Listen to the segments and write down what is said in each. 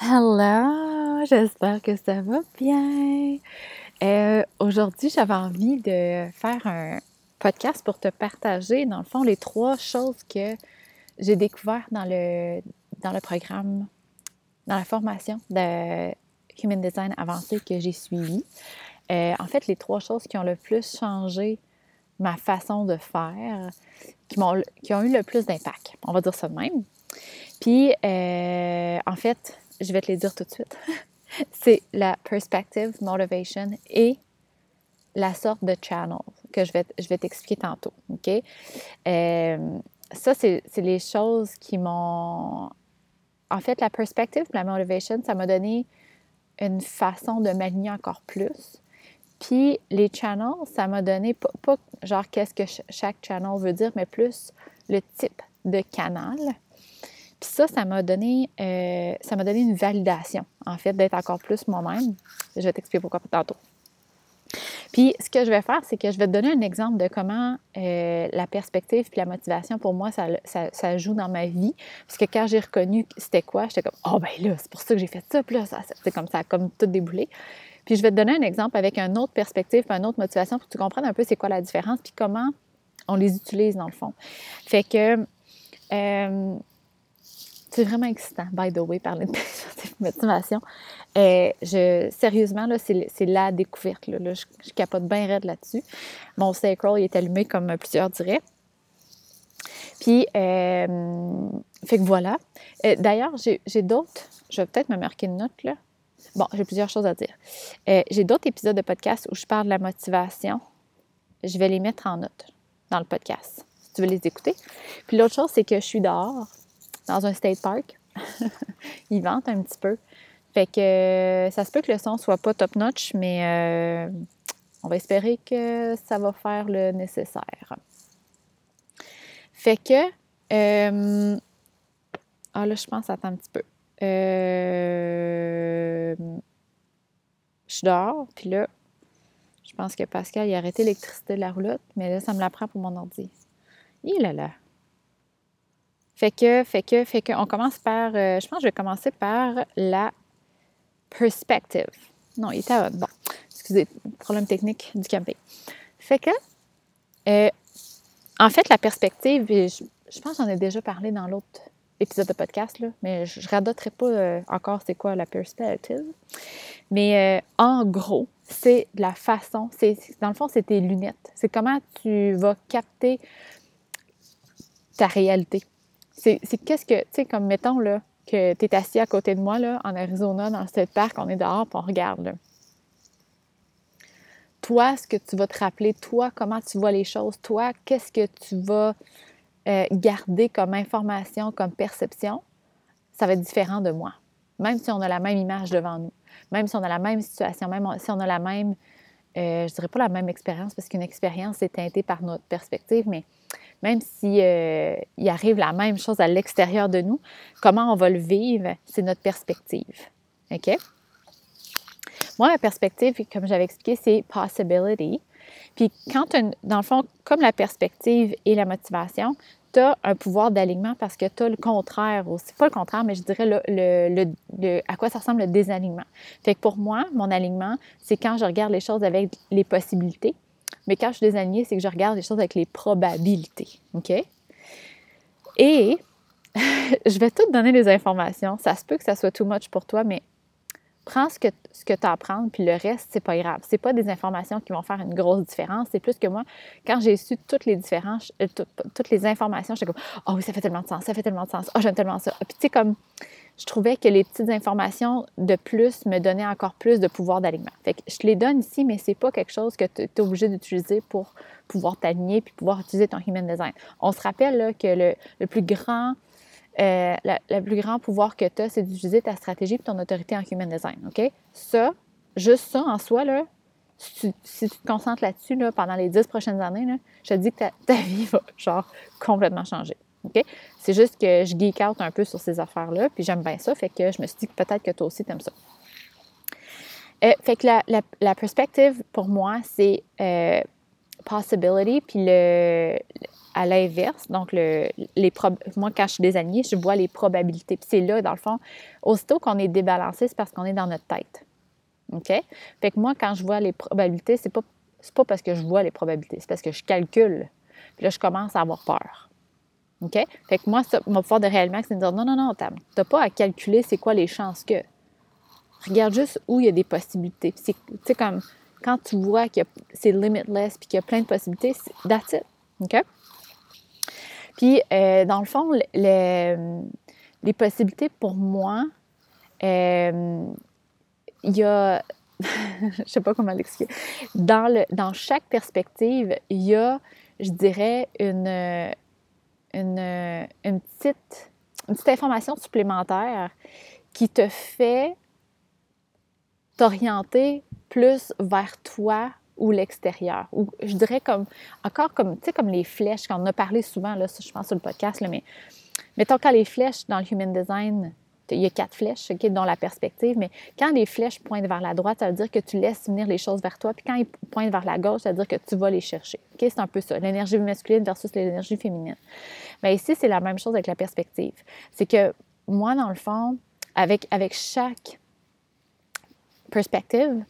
Hello, j'espère que ça va bien. Euh, aujourd'hui, j'avais envie de faire un podcast pour te partager, dans le fond, les trois choses que j'ai découvertes dans le, dans le programme, dans la formation de Human Design avancé que j'ai suivi. Euh, en fait, les trois choses qui ont le plus changé ma façon de faire, qui, m'ont, qui ont eu le plus d'impact, on va dire ça de même. Puis, euh, en fait, je vais te les dire tout de suite. c'est la perspective, motivation et la sorte de channel que je vais, je vais t'expliquer tantôt. Euh, ça, c'est les choses qui m'ont. En fait, la perspective, la motivation, ça m'a donné une façon de m'aligner encore plus. Puis les channels, ça m'a donné pas, pas genre qu'est-ce que chaque channel veut dire, mais plus le type de canal puis ça, ça m'a donné, euh, ça donné une validation, en fait, d'être encore plus moi-même. Je vais t'expliquer pourquoi tantôt. Puis ce que je vais faire, c'est que je vais te donner un exemple de comment euh, la perspective puis la motivation, pour moi, ça, ça, joue dans ma vie. Parce que quand j'ai reconnu c'était quoi, j'étais comme « Oh, ben là, c'est pour ça que j'ai fait ça. » Puis là, c'est comme ça, comme tout déboulé. Puis je vais te donner un exemple avec une autre perspective, puis une autre motivation pour que tu comprennes un peu c'est quoi la différence, puis comment on les utilise dans le fond. Fait que... Euh, c'est vraiment excitant, by the way, parler de motivation. Euh, je, sérieusement, là, c'est, la découverte. Là, je, capote bien raide là-dessus. Mon sacral est allumé comme plusieurs diraient. Puis, euh, fait que voilà. Euh, d'ailleurs, j'ai, d'autres. Je vais peut-être me marquer une note là. Bon, j'ai plusieurs choses à dire. j'ai d'autres épisodes de podcast où je parle de la motivation. Je vais les mettre en note dans le podcast, tu veux les écouter. Puis l'autre chose, c'est que je suis dehors dans un state park. il vente un petit peu. Fait que euh, ça se peut que le son soit pas top notch, mais euh, on va espérer que ça va faire le nécessaire. Fait que euh, ah là, je pense attends un petit peu. je suis dehors, puis là, je pense que Pascal a arrêté l'électricité de la roulotte, mais là, ça me la prend pour mon ordi. Il est là. Fait que, fait que, fait que, on commence par, euh, je pense que je vais commencer par la perspective. Non, il était à Bon, excusez, problème technique du camping. Fait que, euh, en fait, la perspective, je, pense que j'en ai déjà parlé dans l'autre épisode de podcast, là, mais je ne radoterai pas euh, encore c'est quoi la perspective. Mais en gros, c'est la façon, c'est dans le fond, c'est tes lunettes. C'est comment tu vas capter ta réalité c'est qu'est-ce que, tu sais, comme mettons, là, que tu es assis à côté de moi, là, en Arizona, dans ce parc, on est dehors, puis on regarde, là. Toi, ce que tu vas te rappeler, toi, comment tu vois les choses, toi, qu'est-ce que tu vas euh, garder comme information, comme perception, ça va être différent de moi. Même si on a la même image devant nous, même si on a la même situation, même si on a la même, euh, je dirais pas la même expérience, parce qu'une expérience est teintée par notre perspective, mais même si euh, il arrive la même chose à l'extérieur de nous, comment on va le vivre, c'est notre perspective. OK? Moi, ma perspective, comme j'avais expliqué, c'est possibility. Puis quand, dans le fond, comme la perspective et la motivation, tu as un pouvoir d'alignement parce que tu as le contraire aussi. Pas le contraire, mais je dirais le, à quoi ça ressemble le désalignement. Fait que pour moi, mon alignement, c'est quand je regarde les choses avec les possibilités, mais quand je suis désalignée, c'est que je regarde les choses avec les probabilités. OK? Et je vais tout donner les informations. Ça se peut que ça soit too much pour toi, mais prends ce que, ce que tu as à prendre, puis le reste, c'est pas grave. C'est pas des informations qui vont faire une grosse différence. C'est plus que moi, quand j'ai su toutes les différences, euh, toutes les informations, j'étais comme, oh oui, ça fait tellement de sens, ça fait tellement de sens, oh, j'aime tellement ça. Puis tu sais, comme, je trouvais que les petites informations de plus me donnaient encore plus de pouvoir d'alignement. Fait que je te les donne ici, mais c'est pas quelque chose que tu es obligé d'utiliser pour pouvoir t'aligner puis pouvoir utiliser ton human design. On se rappelle là, que le, le, plus grand euh, le plus grand pouvoir que tu as, c'est d'utiliser ta stratégie et ton autorité en human design. OK? Ça, juste ça en soi, là, si tu, te concentres là-dessus là, pendant les dix prochaines années, là, je te dis que ta, ta vie va genre complètement changer. C'est juste que je geek out un peu sur ces affaires-là, puis j'aime bien ça, fait que je me suis dit que peut-être que toi aussi t'aimes ça. Euh, fait que la, la, perspective pour moi, c'est euh, possibility, puis le, à l'inverse. Donc, le, les moi, quand je suis désaligné, je vois les probabilités. Puis c'est là, dans le fond, aussitôt qu'on est débalancé, c'est parce qu'on est dans notre tête. OK? Fait que moi, quand je vois les probabilités, c'est pas, pas parce que je vois les probabilités, c'est parce que je calcule. Puis là, je commence à avoir peur. OK? Fait que moi, ça, mon pouvoir de réellement, c'est de dire non, non, non, t'as pas à calculer c'est quoi les chances que. Regarde juste où il y a des possibilités. Tu sais, comme quand tu vois que c'est limitless puis qu'il y a plein de possibilités, that's it. OK? Puis, euh, dans le fond, les possibilités pour moi, euh, il y a, je sais pas comment l'expliquer, dans, le, dans chaque perspective, il y a, je dirais, une, une, une, petite, une petite information supplémentaire qui te fait t'orienter plus vers toi ou l'extérieur. Ou je dirais comme, encore comme, tu sais, comme les flèches, quand on a parlé souvent, là, je pense sur le podcast, là, mais mettons quand les flèches dans le Human Design, il y a quatre flèches, OK, dont la perspective, mais quand les flèches pointent vers la droite, ça veut dire que tu laisses venir les choses vers toi, puis quand ils pointent vers la gauche, ça veut dire que tu vas les chercher. OK, c'est un peu ça, l'énergie masculine versus l'énergie féminine. Mais ici, c'est la même chose avec la perspective. C'est que moi, dans le fond, avec, avec chaque perspective,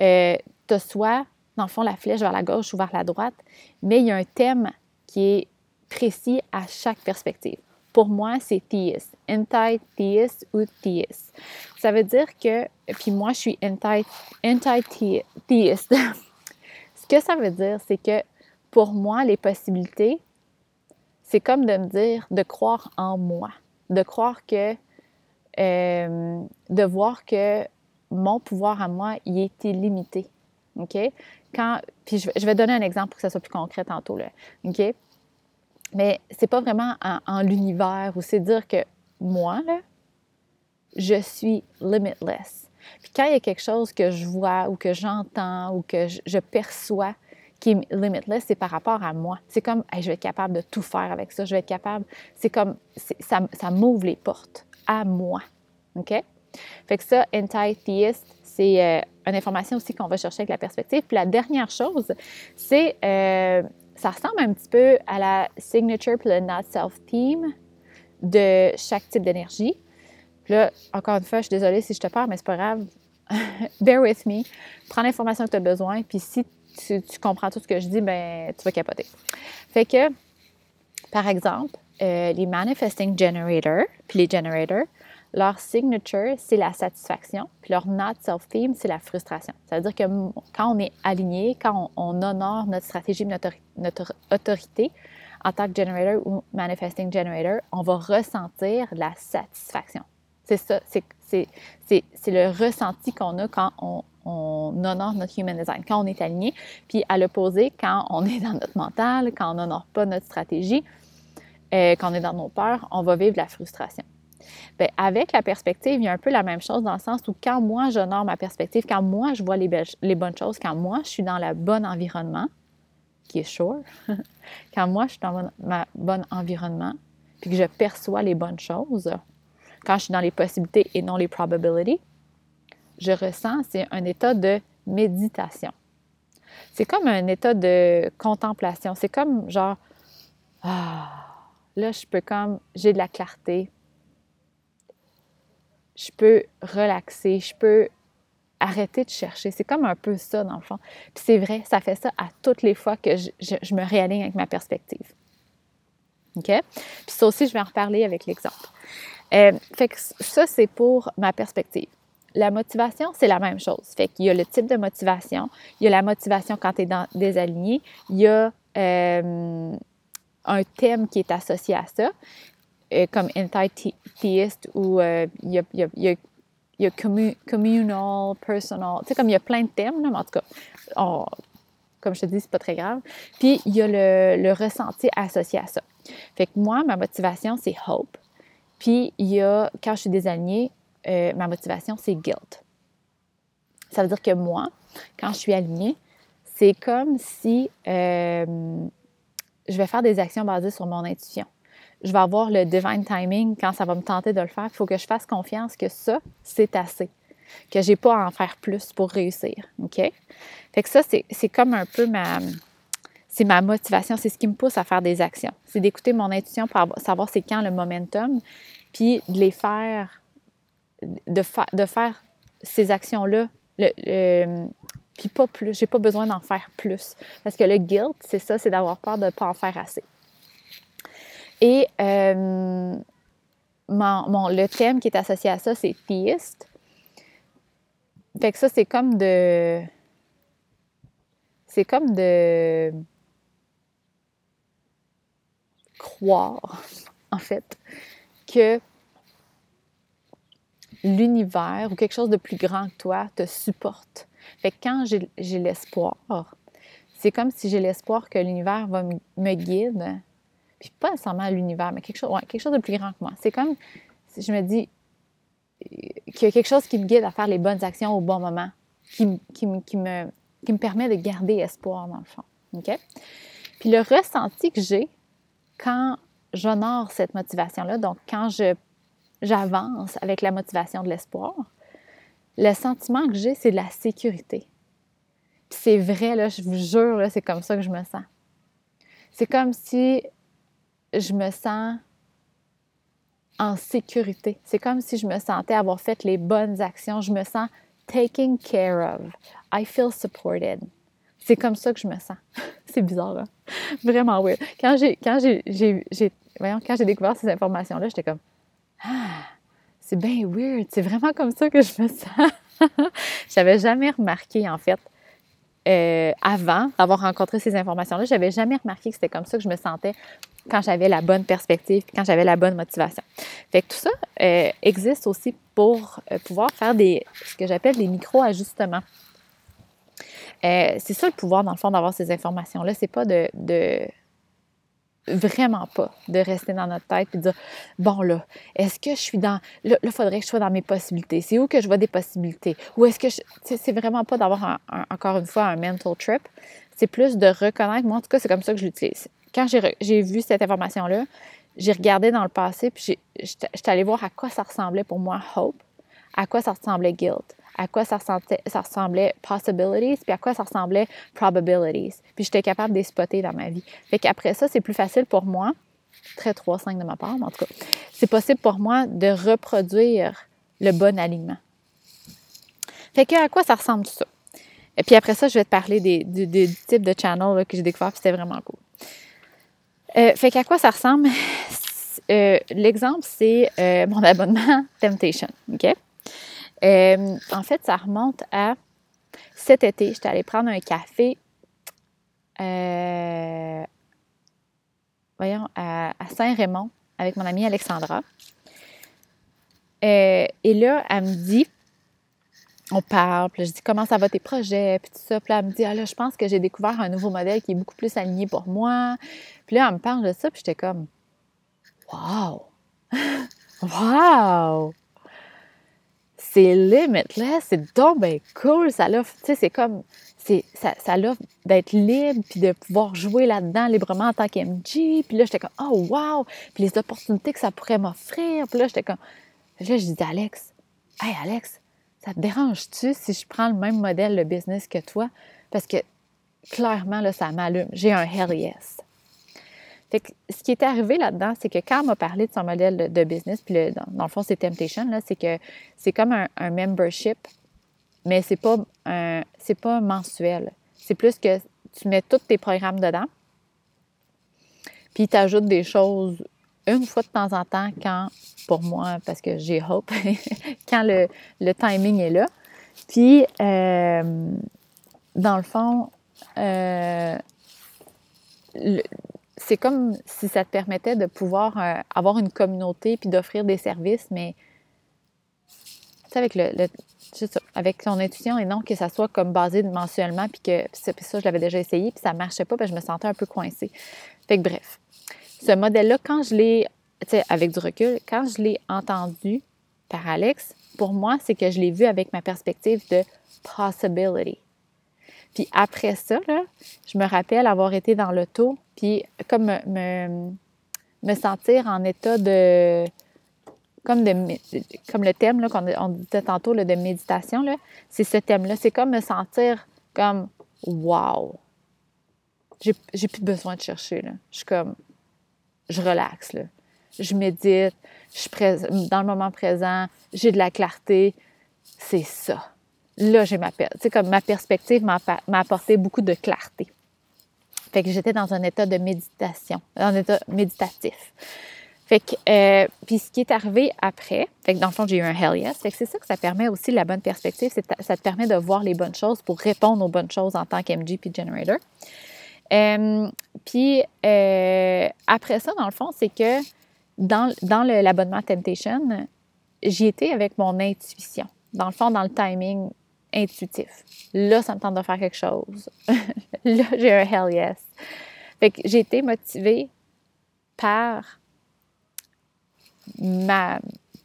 euh, tu as soit, dans le fond, la flèche vers la gauche ou vers la droite, mais il y a un thème qui est précis à chaque perspective. Pour moi, c'est theist, anti-theist ou theist. Ça veut dire que, puis moi, je suis anti-theist. Ce que ça veut dire, c'est que pour moi, les possibilités, c'est comme de me dire de croire en moi, de croire que, euh, de voir que mon pouvoir à moi, il est illimité. OK? Puis je, vais donner un exemple pour que ça soit plus concret tantôt. Là, OK? Mais c'est pas vraiment en, l'univers ou c'est dire que moi, là, je suis limitless. Puis quand il y a quelque chose que je vois ou que j'entends ou que je, perçois qui est limitless, c'est par rapport à moi. C'est comme, je vais être capable de tout faire avec ça. Je vais être capable. C'est comme, ça, m'ouvre les portes à moi. OK? Fait que ça, anti-theist, c'est euh, une information aussi qu'on va chercher avec la perspective. Puis la dernière chose, c'est, euh, ça ressemble un petit peu à la signature puis le not self-theme de chaque type d'énergie. Là, encore une fois, je suis désolée si je te parle, mais c'est pas grave. Bear with me. Prends l'information que tu as besoin, puis si tu, comprends tout ce que je dis, ben tu vas capoter. Fait que, par exemple, euh, les manifesting generators, puis les generators, leur signature, c'est la satisfaction, puis leur not self-theme, c'est la frustration. Ça veut dire que quand on est aligné, quand on, honore notre stratégie, notre, autorité en tant que generator ou manifesting generator, on va ressentir la satisfaction. C'est ça, c'est le ressenti qu'on a quand on, honore notre human design, quand on est aligné. Puis à l'opposé, quand on est dans notre mental, quand on n'honore pas notre stratégie, euh, quand on est dans nos peurs, on va vivre la frustration. Bien, avec la perspective, il y a un peu la même chose dans le sens où quand moi j'honore ma perspective, quand moi je vois les, les, bonnes choses, quand moi je suis dans le bon environnement, qui est sure, quand moi je suis dans mon ma bon environnement, puis que je perçois les bonnes choses, quand je suis dans les possibilités et non les probabilities, je ressens, c'est un état de méditation. C'est comme un état de contemplation. C'est comme genre, ah, là, je peux comme, j'ai de la clarté, je peux relaxer, je peux arrêter de chercher. C'est comme un peu ça, dans le fond. Puis c'est vrai, ça fait ça à toutes les fois que je, me réaligne avec ma perspective. OK? Puis ça aussi, je vais en reparler avec l'exemple. Euh, fait que ça, c'est pour ma perspective. La motivation, c'est la même chose. Fait qu'il y a le type de motivation. Il y a la motivation quand tu es désaligné. Il y a euh, un thème qui est associé à ça. Euh, comme anti-theist ou euh, il y a, y a, communal, personal, tu sais, comme il y a plein de thèmes, là, mais en tout cas, comme je te dis, c'est pas très grave. Puis, il y a le, le, ressenti associé à ça. Fait que moi, ma motivation, c'est hope. Puis, il y a, quand je suis désalignée, euh, ma motivation, c'est guilt. Ça veut dire que moi, quand je suis alignée, c'est comme si je vais faire des actions basées sur mon intuition je vais avoir le divine timing quand ça va me tenter de le faire. Il faut que je fasse confiance que ça, c'est assez. Que j'ai pas à en faire plus pour réussir. OK? Fait que ça, c'est comme un peu ma. c'est ma motivation, c'est ce qui me pousse à faire des actions. C'est d'écouter mon intuition pour savoir c'est quand le momentum, puis de les faire, de, faire ces actions-là, puis pas plus. J'ai pas besoin d'en faire plus. Parce que le guilt, c'est ça, c'est d'avoir peur de ne pas en faire assez. Et euh, le thème qui est associé à ça, c'est theist. Fait que ça, c'est comme de. C'est comme de croire, en fait, que l'univers ou quelque chose de plus grand que toi te supporte. Fait que quand j'ai l'espoir, c'est comme si j'ai l'espoir que l'univers va me guide, puis pas nécessairement l'univers, mais quelque chose, quelque chose de plus grand que moi. C'est comme si je me dis qu'il y a quelque chose qui me guide à faire les bonnes actions au bon moment, qui, me, qui me permet de garder espoir dans le fond. OK? Puis le ressenti que j'ai quand j'honore cette motivation-là, donc quand je, j'avance avec la motivation de l'espoir, le sentiment que j'ai, c'est de la sécurité. Puis c'est vrai, là, je vous jure, là, c'est comme ça que je me sens. C'est comme si je me sens en sécurité. C'est comme si je me sentais avoir fait les bonnes actions. Je me sens taken care of. I feel supported. C'est comme ça que je me sens. c'est bizarre, hein? Vraiment weird. Quand j'ai, quand j'ai, voyons, quand j'ai découvert ces informations-là, j'étais comme Ah, c'est bien weird. C'est vraiment comme ça que je me sens. j'avais jamais remarqué, en fait, euh, avant d'avoir rencontré ces informations-là, j'avais jamais remarqué que c'était comme ça que je me sentais quand j'avais la bonne perspective, quand j'avais la bonne motivation. Fait tout ça euh, existe aussi pour euh, pouvoir faire des, ce que j'appelle des micro-ajustements. c'est ça le pouvoir, dans le fond, d'avoir ces informations-là. C'est pas de, vraiment pas de rester dans notre tête et de dire bon là, est-ce que je suis dans là, il faudrait que je sois dans mes possibilités. C'est où que je vois des possibilités? Ou est-ce que c'est vraiment pas d'avoir encore une fois un mental trip. C'est plus de reconnaître. Moi en tout cas, c'est comme ça que je l'utilise. Quand j'ai vu cette information là, j'ai regardé dans le passé puis j'étais allée voir à quoi ça ressemblait pour moi hope, à quoi ça ressemblait guilt, à quoi ça, ressemblait possibilities, puis à quoi ça ressemblait probabilities. Puis j'étais capable de les spotter dans ma vie. Fait qu'après ça, c'est plus facile pour moi, très 3-5 de ma part, mais en tout cas, c'est possible pour moi de reproduire le bon alignement. Fait que à quoi ça ressemble tout ça? Et puis après ça, je vais te parler des, du, type de channel que j'ai découvert, puis c'était vraiment cool. Euh, fait qu'à quoi ça ressemble? Euh, l'exemple, c'est euh, mon abonnement Temptation. OK? Euh, en fait, ça remonte à cet été. J'étais allée prendre un café euh, voyons, à, Saint-Raymond avec mon amie Alexandra. Euh, et là, elle me dit, on parle, puis je dis comment ça va tes projets, puis tout ça. Puis là, elle me dit, ah là, je pense que j'ai découvert un nouveau modèle qui est beaucoup plus aligné pour moi. Puis là, elle me parle de ça, puis j'étais comme, wow! wow! C'est limitless, c'est donc cool. Ça l'offre, tu sais, c'est comme, ça, ça l'offre d'être libre, puis de pouvoir jouer là-dedans librement en tant qu'MG. Puis là, j'étais comme, oh wow! Puis les opportunités que ça pourrait m'offrir. Puis là, j'étais comme, là, je dis Alex, hey Alex, ça te dérange-tu si je prends le même modèle de business que toi? Parce que clairement, là, ça m'allume. J'ai un hell yes ce qui est arrivé là-dedans, c'est que quand m'a parlé de son modèle de, business, puis dans, le fond, c'est Temptation, c'est que c'est comme un, membership, mais c'est pas c'est pas mensuel. C'est plus que tu mets tous tes programmes dedans, puis tu ajoutes des choses une fois de temps en temps quand, pour moi, parce que j'ai hope, quand le, timing est là. Puis, euh, dans le fond, euh, c'est comme si ça te permettait de pouvoir euh, avoir une communauté puis d'offrir des services, mais avec le, avec ton intuition et non que ça soit comme basé mensuellement puis que ça, je l'avais déjà essayé puis ça marchait pas, puis je me sentais un peu coincée. Fait bref, ce modèle-là, quand je l'ai, avec du recul, quand je l'ai entendu par Alex, pour moi, c'est que je l'ai vu avec ma perspective de possibility. Puis après ça, je me rappelle avoir été dans l'auto, puis comme me, sentir en état de. Comme, comme le thème qu'on on disait tantôt de méditation, c'est ce thème-là. C'est comme me sentir comme wow. j'ai plus besoin de chercher. Là. Je suis comme, je relaxe. Là. Je médite, je suis dans le moment présent, j'ai de la clarté. C'est ça. Là, j'ai ma, comme ma perspective m'a apporté beaucoup de clarté. Fait que j'étais dans un état de méditation, un état méditatif. Fait que, euh, puis ce qui est arrivé après, fait que dans le fond, j'ai eu un hell yes. Fait que c'est ça que ça permet aussi la bonne perspective, ça te permet de voir les bonnes choses pour répondre aux bonnes choses en tant qu'MG puis Generator. Puis euh, après ça, dans le fond, c'est que dans, dans l'abonnement Temptation, j'y étais avec mon intuition. Dans le fond, dans le timing intuitif. Là, ça me tente de faire quelque chose. là, j'ai un hell yes. Fait que j'ai été motivée par ma,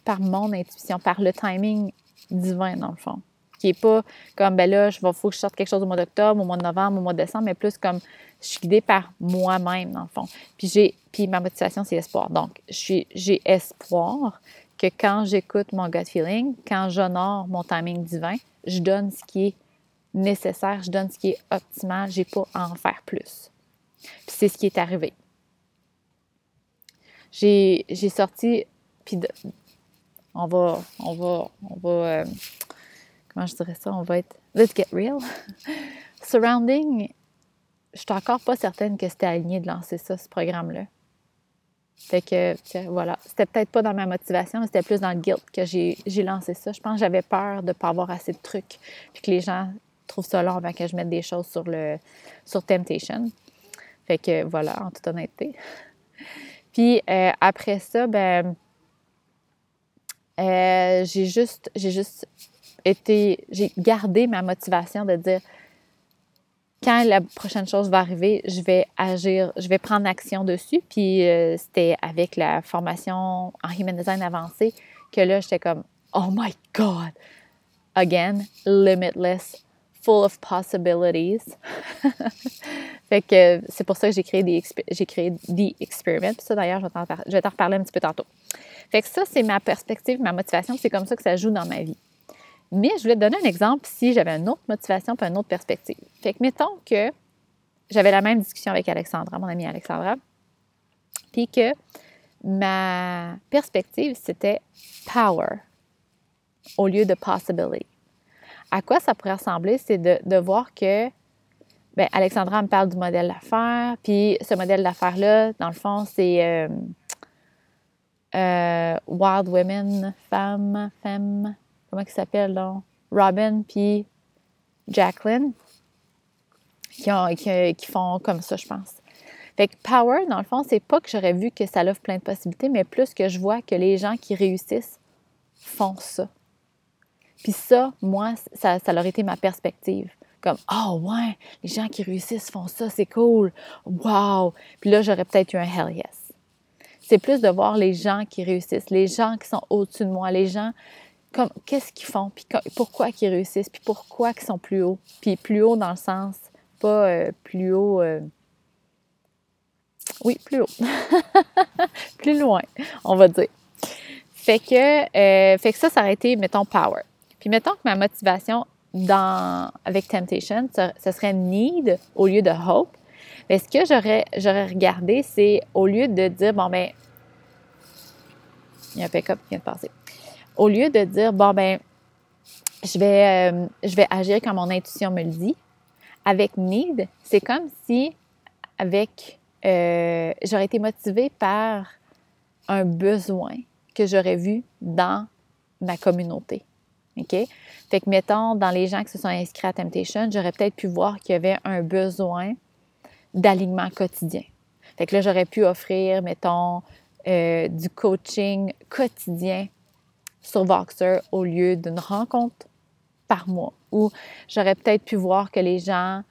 par mon intuition, par le timing divin, dans le fond. Qui n'est pas comme, ben là, il faut que je sorte quelque chose au mois d'octobre, au mois de novembre, au mois de décembre, mais plus comme, je suis guidée par moi-même, dans le fond. Puis, j'ai, puis ma motivation, c'est espoir. Donc, j'ai espoir que quand j'écoute mon gut feeling, quand j'honore mon timing divin, je donne ce qui est nécessaire, je donne ce qui est optimal, j'ai pas à en faire plus. Puis c'est ce qui est arrivé. J'ai, sorti, puis on va, on va, on va, euh, comment je dirais ça, on va être, let's get real. Surrounding, je suis encore pas certaine que c'était aligné de lancer ça, ce programme-là. Fait que, voilà, c'était peut-être pas dans ma motivation, mais c'était plus dans le guilt que j'ai lancé ça. Je pense que j'avais peur de ne pas avoir assez de trucs, puis que les gens trouvent ça long avant que je mette des choses sur, le, sur Temptation. Fait que, voilà, en toute honnêteté. Puis euh, après ça, ben, euh, j'ai juste, j'ai juste été, j'ai gardé ma motivation de dire, quand la prochaine chose va arriver, je vais agir, je vais prendre action dessus. Puis euh, c'était avec la formation en Human Design avancé que là, j'étais comme, oh my God! Again, limitless, full of possibilities. fait que c'est pour ça que j'ai créé des, j'ai créé The Experiment. Puis ça, d'ailleurs, je vais t'en reparler un petit peu tantôt. Fait que ça, c'est ma perspective, ma motivation. C'est comme ça que ça joue dans ma vie. Mais je voulais te donner un exemple si j'avais une autre motivation puis une autre perspective. Fait que mettons que j'avais la même discussion avec Alexandra, mon amie Alexandra, puis que ma perspective, c'était power au lieu de possibility. À quoi ça pourrait ressembler, c'est de, voir que bien, Alexandra me parle du modèle d'affaires, puis ce modèle d'affaires-là, dans le fond, c'est euh, euh, Wild Women, femmes, femmes, comment ils s'appellent? Robin puis Jacqueline, qui, qui, font comme ça, je pense. Fait que Power, dans le fond, c'est pas que j'aurais vu que ça offre plein de possibilités, mais plus que je vois que les gens qui réussissent font ça. Puis ça, moi, ça, ça leur été ma perspective. Comme, oh ouais, les gens qui réussissent font ça, c'est cool. Wow! Puis là, j'aurais peut-être eu un hell yes. C'est plus de voir les gens qui réussissent, les gens qui sont au-dessus de moi, les gens qu'est-ce qu'ils font, puis pourquoi ils réussissent, puis pourquoi ils sont plus hauts? Puis plus haut dans le sens, pas euh, plus haut. Euh, oui, plus haut. plus loin, on va dire. Fait que, euh, fait que ça, ça aurait été, mettons, power. Puis mettons que ma motivation dans, avec Temptation, ce, serait need au lieu de hope. Mais ce que j'aurais, j'aurais regardé, c'est au lieu de dire, bon, ben, il y a un pick-up qui vient de passer au lieu de dire, bon, ben, je vais, euh, je vais agir comme mon intuition me le dit, avec need, c'est comme si, avec, euh, j'aurais été motivée par un besoin que j'aurais vu dans ma communauté. OK? Fait que, mettons, dans les gens qui se sont inscrits à Temptation, j'aurais peut-être pu voir qu'il y avait un besoin d'alignement quotidien. Fait que là, j'aurais pu offrir, mettons, euh, du coaching quotidien sur Voxer au lieu d'une rencontre par mois, où j'aurais peut-être pu voir que les gens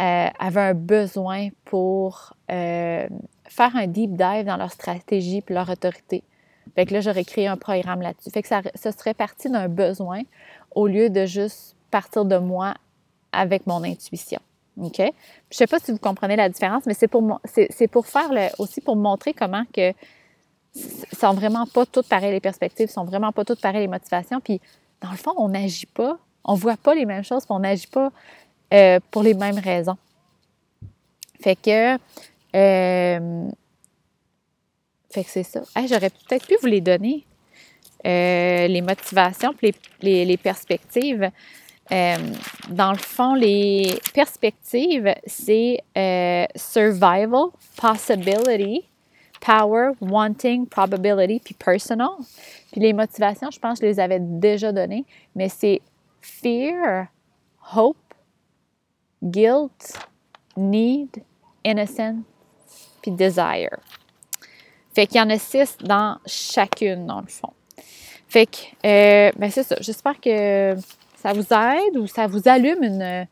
euh, avaient un besoin pour euh, faire un deep dive dans leur stratégie et leur autorité. Fait que là, j'aurais créé un programme là-dessus. Fait que ça, serait parti d'un besoin au lieu de juste partir de moi avec mon intuition. OK? Je sais pas si vous comprenez la différence, mais c'est pour, pour faire aussi pour montrer comment que sont vraiment pas toutes pareilles les perspectives, sont vraiment pas toutes pareilles les motivations. Puis, dans le fond, on n'agit pas, on voit pas les mêmes choses, puis on n'agit pas euh, pour les mêmes raisons. Fait que, euh, fait que c'est ça. J'aurais peut-être pu vous les donner, euh, les motivations, les, les, les perspectives. Dans le fond, les perspectives, c'est survival, possibility, power, wanting, probability, puis personal. Puis les motivations, je pense que je les avais déjà données, mais c'est fear, hope, guilt, need, innocence, puis desire. Fait qu'il y en a six dans chacune, dans le fond. Fait que, euh, ben c'est ça. J'espère que ça vous aide ou ça vous allume une,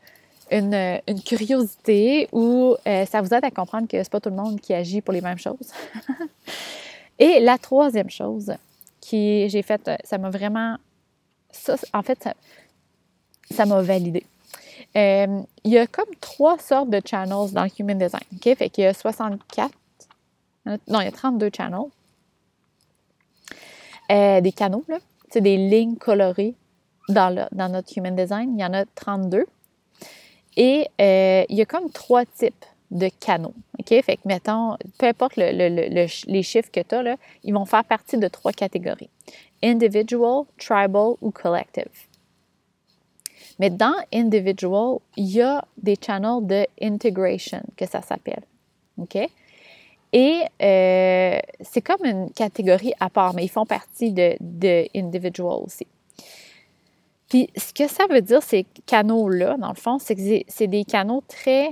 une, curiosité ou euh, ça vous aide à comprendre que c'est pas tout le monde qui agit pour les mêmes choses. Et la troisième chose qui j'ai faite, ça m'a vraiment. Ça, en fait, ça m'a validé. Euh, il y a comme trois sortes de channels dans le Human Design. OK? Fait qu'il y a 64. Non, il y a 32 channels. Euh, des canaux, là. C'est des lignes colorées dans, dans notre Human Design. Il y en a 32. Et euh, il y a comme trois types de canaux. OK? Fait que, mettons, peu importe les chiffres que tu as, là, ils vont faire partie de trois catégories. Individual, tribal ou collective. Mais dans individual, il y a des channels de integration que ça s'appelle. OK? Et euh, c'est comme une catégorie à part, mais ils font partie de, de individual aussi. Puis ce que ça veut dire, ces canaux-là, dans le fond, c'est que c'est des canaux très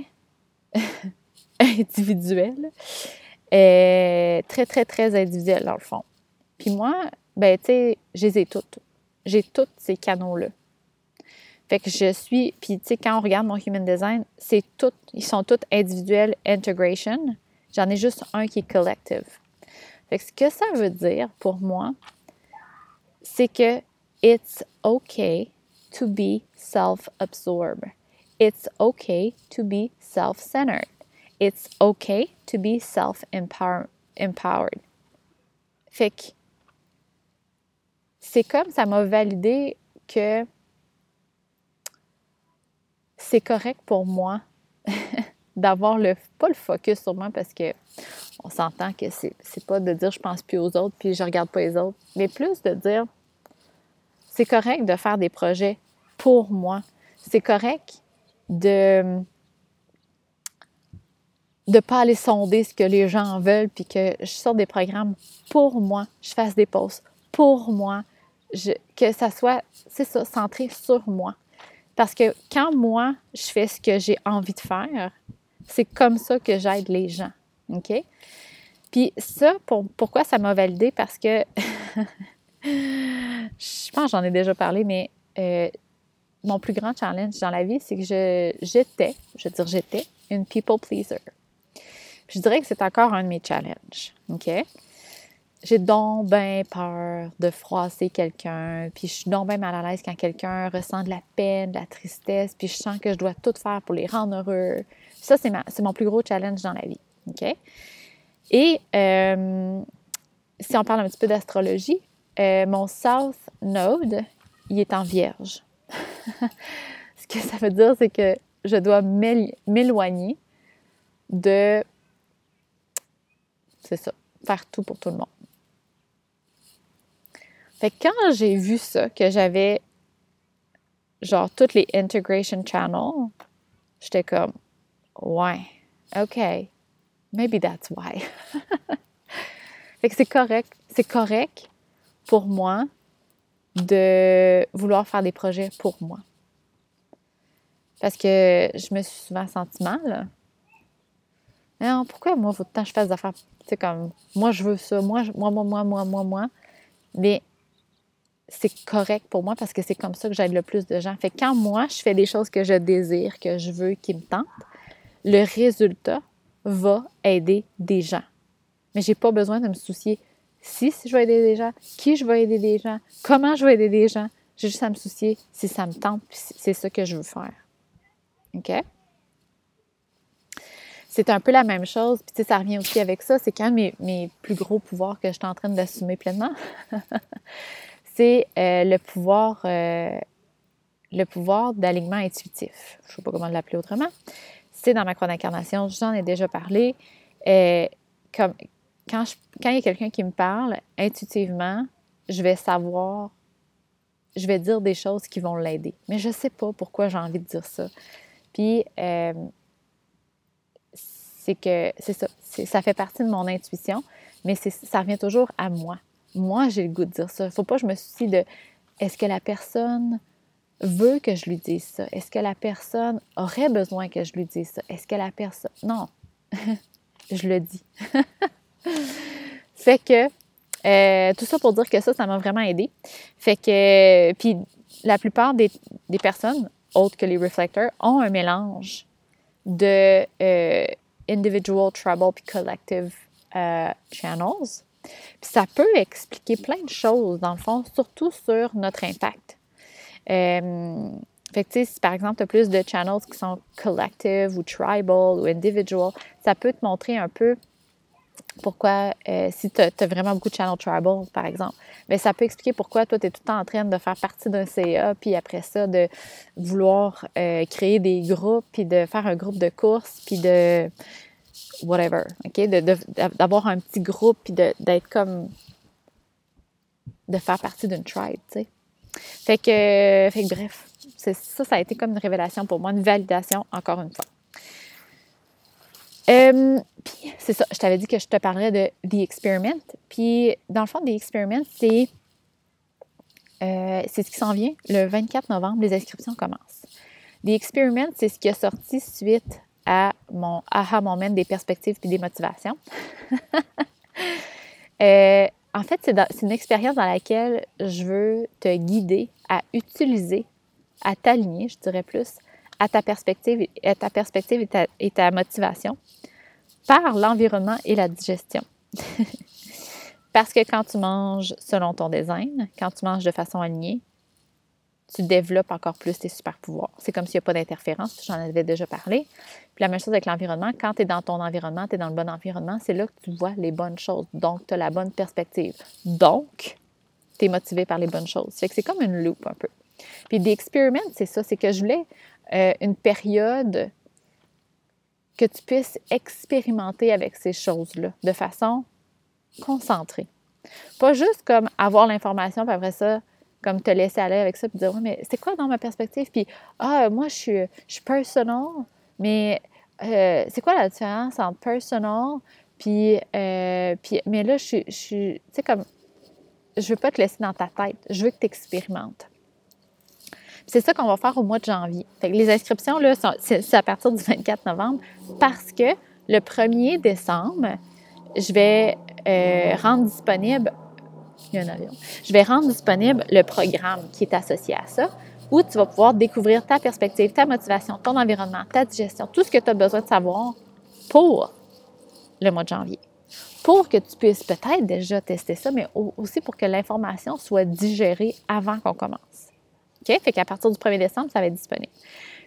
individuels. Euh, très, très, très individuels, dans le fond. Puis moi, ben, tu sais, je les ai toutes. J'ai tous ces canaux-là. Fait que je suis, puis tu sais, quand on regarde mon Human Design, c'est tout, ils sont tous individuels integration. J'en ai juste un qui est collective. Fait que ce que ça veut dire pour moi, c'est que It's okay to be self-absorbed. It's okay to be self-centered. It's okay to be self-empowered. Fait que c'est comme ça m'a validé que c'est correct pour moi d'avoir le pas le focus sur moi parce que on s'entend que c'est, c'est pas de dire je pense plus aux autres puis je regarde pas les autres, mais plus de dire c'est correct de faire des projets pour moi. C'est correct de ne pas aller sonder ce que les gens veulent, puis que je sorte des programmes pour moi, je fasse des posts pour moi, que ça soit, c'est ça, centré sur moi. Parce que quand moi, je fais ce que j'ai envie de faire, c'est comme ça que j'aide les gens. OK? Puis ça, pourquoi ça m'a validé? Parce que je pense j'en ai déjà parlé, mais euh, mon plus grand challenge dans la vie, c'est que j'étais, je veux dire j'étais, une people pleaser. je dirais que c'est encore un de mes challenges. OK? J'ai donc bien peur de froisser quelqu'un, puis je suis donc bien mal à l'aise quand quelqu'un ressent de la peine, de la tristesse, puis je sens que je dois tout faire pour les rendre heureux. Ça, c'est mon plus gros challenge dans la vie. OK? Et euh, si on parle un petit peu d'astrologie, euh, mon South Node, il est en vierge. Ce que ça veut dire, c'est que je dois m'éloigner de, c'est ça, faire tout pour tout le monde. Fait que quand j'ai vu ça, que j'avais genre toutes les integration channels, j'étais comme, ouais, ok, maybe that's why. fait que c'est correct, c'est correct pour moi de vouloir faire des projets pour moi. Parce que je me suis souvent sentie mal. Non, pourquoi moi, faut que je fasse des affaires, tu comme, moi, je veux ça, moi, moi, moi, moi, moi, moi, moi. Mais c'est correct pour moi parce que c'est comme ça que j'aide le plus de gens. Fait que quand moi, je fais des choses que je désire, que je veux, qui me tentent, le résultat va aider des gens. Mais j'ai pas besoin de me soucier si, je vais aider des gens, qui je vais aider des gens, comment je vais aider des gens. J'ai juste à me soucier si ça me tente, puis c'est ça que je veux faire. OK? C'est un peu la même chose, puis tu sais, ça revient aussi avec ça. C'est quand mes, mes plus gros pouvoirs que je suis en train d'assumer pleinement. c'est euh, le pouvoir, euh, le pouvoir d'alignement intuitif. Je ne sais pas comment l'appeler autrement. c'est dans ma croix d'incarnation, j'en ai déjà parlé. Euh, comme, quand, il y a quelqu'un qui me parle, intuitivement, je vais savoir, je vais dire des choses qui vont l'aider. Mais je ne sais pas pourquoi j'ai envie de dire ça. Puis, euh, c'est que, c'est ça, ça fait partie de mon intuition, mais ça revient toujours à moi. Moi, j'ai le goût de dire ça. Il ne faut pas que je me soucie de est-ce que la personne veut que je lui dise ça? Est-ce que la personne aurait besoin que je lui dise ça? Est-ce que la personne... Non, je le dis. fait que, euh, tout ça pour dire que ça, ça m'a vraiment aidé. Fait que, puis la plupart des, personnes, autres que les reflecteurs, ont un mélange de euh, individual, tribal puis collective euh, channels. Puis ça peut expliquer plein de choses, dans le fond, surtout sur notre impact. Fait que, si par exemple, tu as plus de channels qui sont collective ou tribal ou individual, ça peut te montrer un peu pourquoi, euh, si tu as, vraiment beaucoup de channels tribal, par exemple, mais ça peut expliquer pourquoi toi, tu es tout le temps en train de faire partie d'un CA, puis après ça, de vouloir euh, créer des groupes, puis de faire un groupe de course, puis de whatever, OK? D'avoir un petit groupe, puis d'être comme. de faire partie d'une tribe, tu sais. Fait que, fait que bref, ça, ça a été comme une révélation pour moi, une validation, encore une fois. Euh, puis, c'est ça, je t'avais dit que je te parlerais de The Experiment. Puis, dans le fond, The Experiment, c'est, euh, ce qui s'en vient. Le 24 novembre, les inscriptions commencent. The Experiment, c'est ce qui a sorti suite à mon aha moment des perspectives puis des motivations. euh, en fait, c'est une expérience dans laquelle je veux te guider à utiliser, à t'aligner, je dirais plus, à ta perspective, à ta perspective et ta, ta motivation par l'environnement et la digestion. Parce que quand tu manges selon ton design, quand tu manges de façon alignée, tu développes encore plus tes super pouvoirs. C'est comme s'il n'y a pas d'interférence, j'en avais déjà parlé. Puis la même chose avec l'environnement, quand tu es dans ton environnement, tu es dans le bon environnement, c'est là que tu vois les bonnes choses. Donc, tu as la bonne perspective. Donc, tu es motivé par les bonnes choses. Fait que c'est comme une loupe un peu. Puis des expériments, c'est ça, c'est que je voulais euh, une période que tu puisses expérimenter avec ces choses-là de façon concentrée. Pas juste comme avoir l'information, puis après ça, comme te laisser aller avec ça, puis dire, mais c'est quoi dans ma perspective? Puis, ah, moi, je suis, je suis mais euh, c'est quoi la différence entre personal, puis, euh, puis mais là, je, je suis, tu sais, comme, je veux pas te laisser dans ta tête, je veux que tu expérimentes. C'est ça qu'on va faire au mois de janvier. Les inscriptions, là, c'est à partir du 24 novembre parce que le 1er décembre, je vais euh, rendre disponible il y a un avion. Je vais rendre disponible le programme qui est associé à ça, où tu vas pouvoir découvrir ta perspective, ta motivation, ton environnement, ta digestion, tout ce que tu as besoin de savoir pour le mois de janvier. Pour que tu puisses peut-être déjà tester ça, mais aussi pour que l'information soit digérée avant qu'on commence. Fait qu'à partir du 1er décembre, ça va être disponible.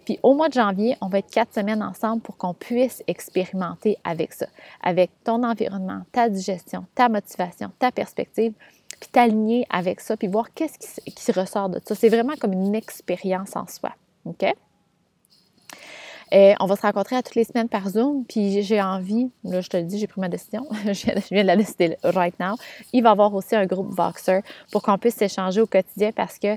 Puis au mois de janvier, on va être quatre semaines ensemble pour qu'on puisse expérimenter avec ça, avec ton environnement, ta digestion, ta motivation, ta perspective, puis t'aligner avec ça, puis voir qu'est-ce qui, ressort de ça. C'est vraiment comme une expérience en soi. OK? Et on va se rencontrer à toutes les semaines par Zoom, puis j'ai envie, là je te le dis, j'ai pris ma décision, je viens de la décider right now. Il va y avoir aussi un groupe Voxer pour qu'on puisse s'échanger au quotidien parce que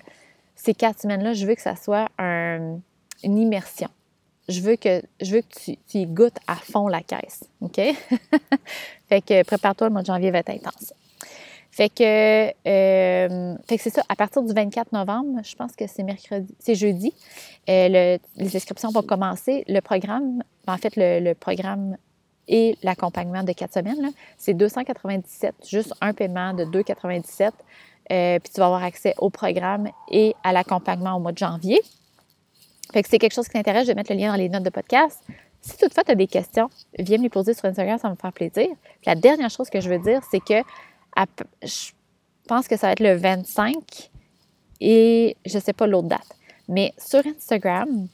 ces quatre semaines-là, je veux que ça soit une immersion. Je veux que, je veux que tu, y goûtes à fond la caisse. OK? fait que prépare-toi, le mois de janvier va être intense. Fait que, euh, c'est ça, à partir du 24 novembre, je pense que c'est mercredi, c'est jeudi, euh, les inscriptions vont commencer. Le programme, en fait, le, programme et l'accompagnement de quatre semaines, c'est 297, juste un paiement de 297. Euh, puis tu vas avoir accès au programme et à l'accompagnement au mois de janvier. Fait que c'est quelque chose qui t'intéresse, je vais mettre le lien dans les notes de podcast. Si toutefois tu as des questions, viens me les poser sur Instagram, ça va me faire plaisir. la dernière chose que je veux dire, c'est que je pense que ça va être le 25 et je ne sais pas l'autre date. Mais sur Instagram,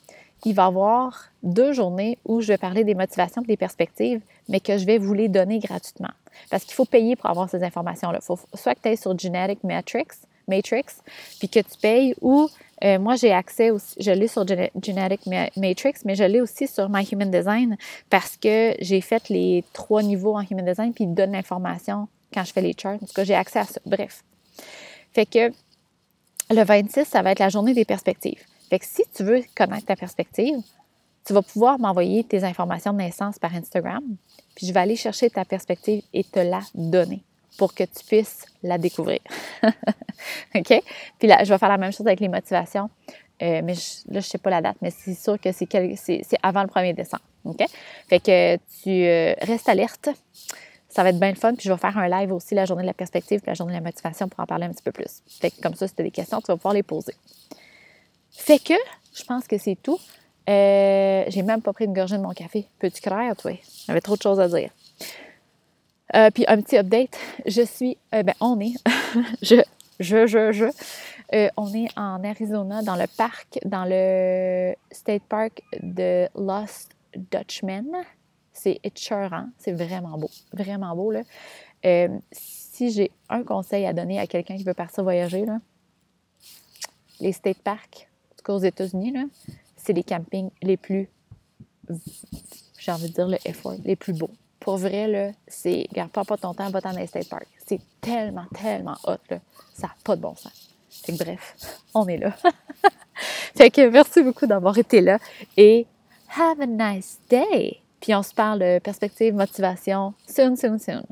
il va y avoir deux journées où je vais parler des motivations et des perspectives, mais que je vais vous les donner gratuitement. Parce qu'il faut payer pour avoir ces informations-là. Faut soit que tu ailles sur Genetic Matrix, Matrix, puis que tu payes ou Euh, moi, j'ai accès aussi, je l'ai sur Genetic Matrix, mais je l'ai aussi sur My Human Design parce que j'ai fait les trois niveaux en Human Design, puis il donne l'information quand je fais les charts. En tout cas, j'ai accès à ça. Bref. Fait que le 26, ça va être la journée des perspectives. Fait que si tu veux connaître ta perspective, tu vas pouvoir m'envoyer tes informations de naissance par Instagram, puis je vais aller chercher ta perspective et te la donner pour que tu puisses la découvrir. OK? Puis là, je vais faire la même chose avec les motivations. Euh, mais là, je sais pas la date, mais c'est sûr que c'est, avant le 1er décembre. OK? Fait que tu euh, restes alerte. Ça va être bien le fun. Puis je vais faire un live aussi la journée de la perspective puis la journée de la motivation pour en parler un petit peu plus. Fait que comme ça, si tu as des questions, tu vas pouvoir les poser. Fait que je pense que c'est tout. Euh, j'ai même pas pris une gorgée de mon café. Peux-tu croire, toi? J'avais trop de choses à dire. Euh, puis un petit update. Je suis. Euh, ben, on est. je, je, je, je. On est en Arizona, dans le parc, dans le State Park de Lost Dutchman. C'est écœurant. C'est vraiment beau. Vraiment beau, là. si j'ai un conseil à donner à quelqu'un qui veut partir voyager, là, les State Parks, aux États-Unis, c'est les campings les plus, j'ai envie de dire le effort, les plus beaux. Pour vrai, c'est, garde pas, pas ton temps, va dans les state park. C'est tellement, tellement hot, là. Ça n'a pas de bon sens. Fait que bref, on est là. fait que merci beaucoup d'avoir été là et have a nice day. Puis on se parle de perspective, motivation, soon, soon, soon.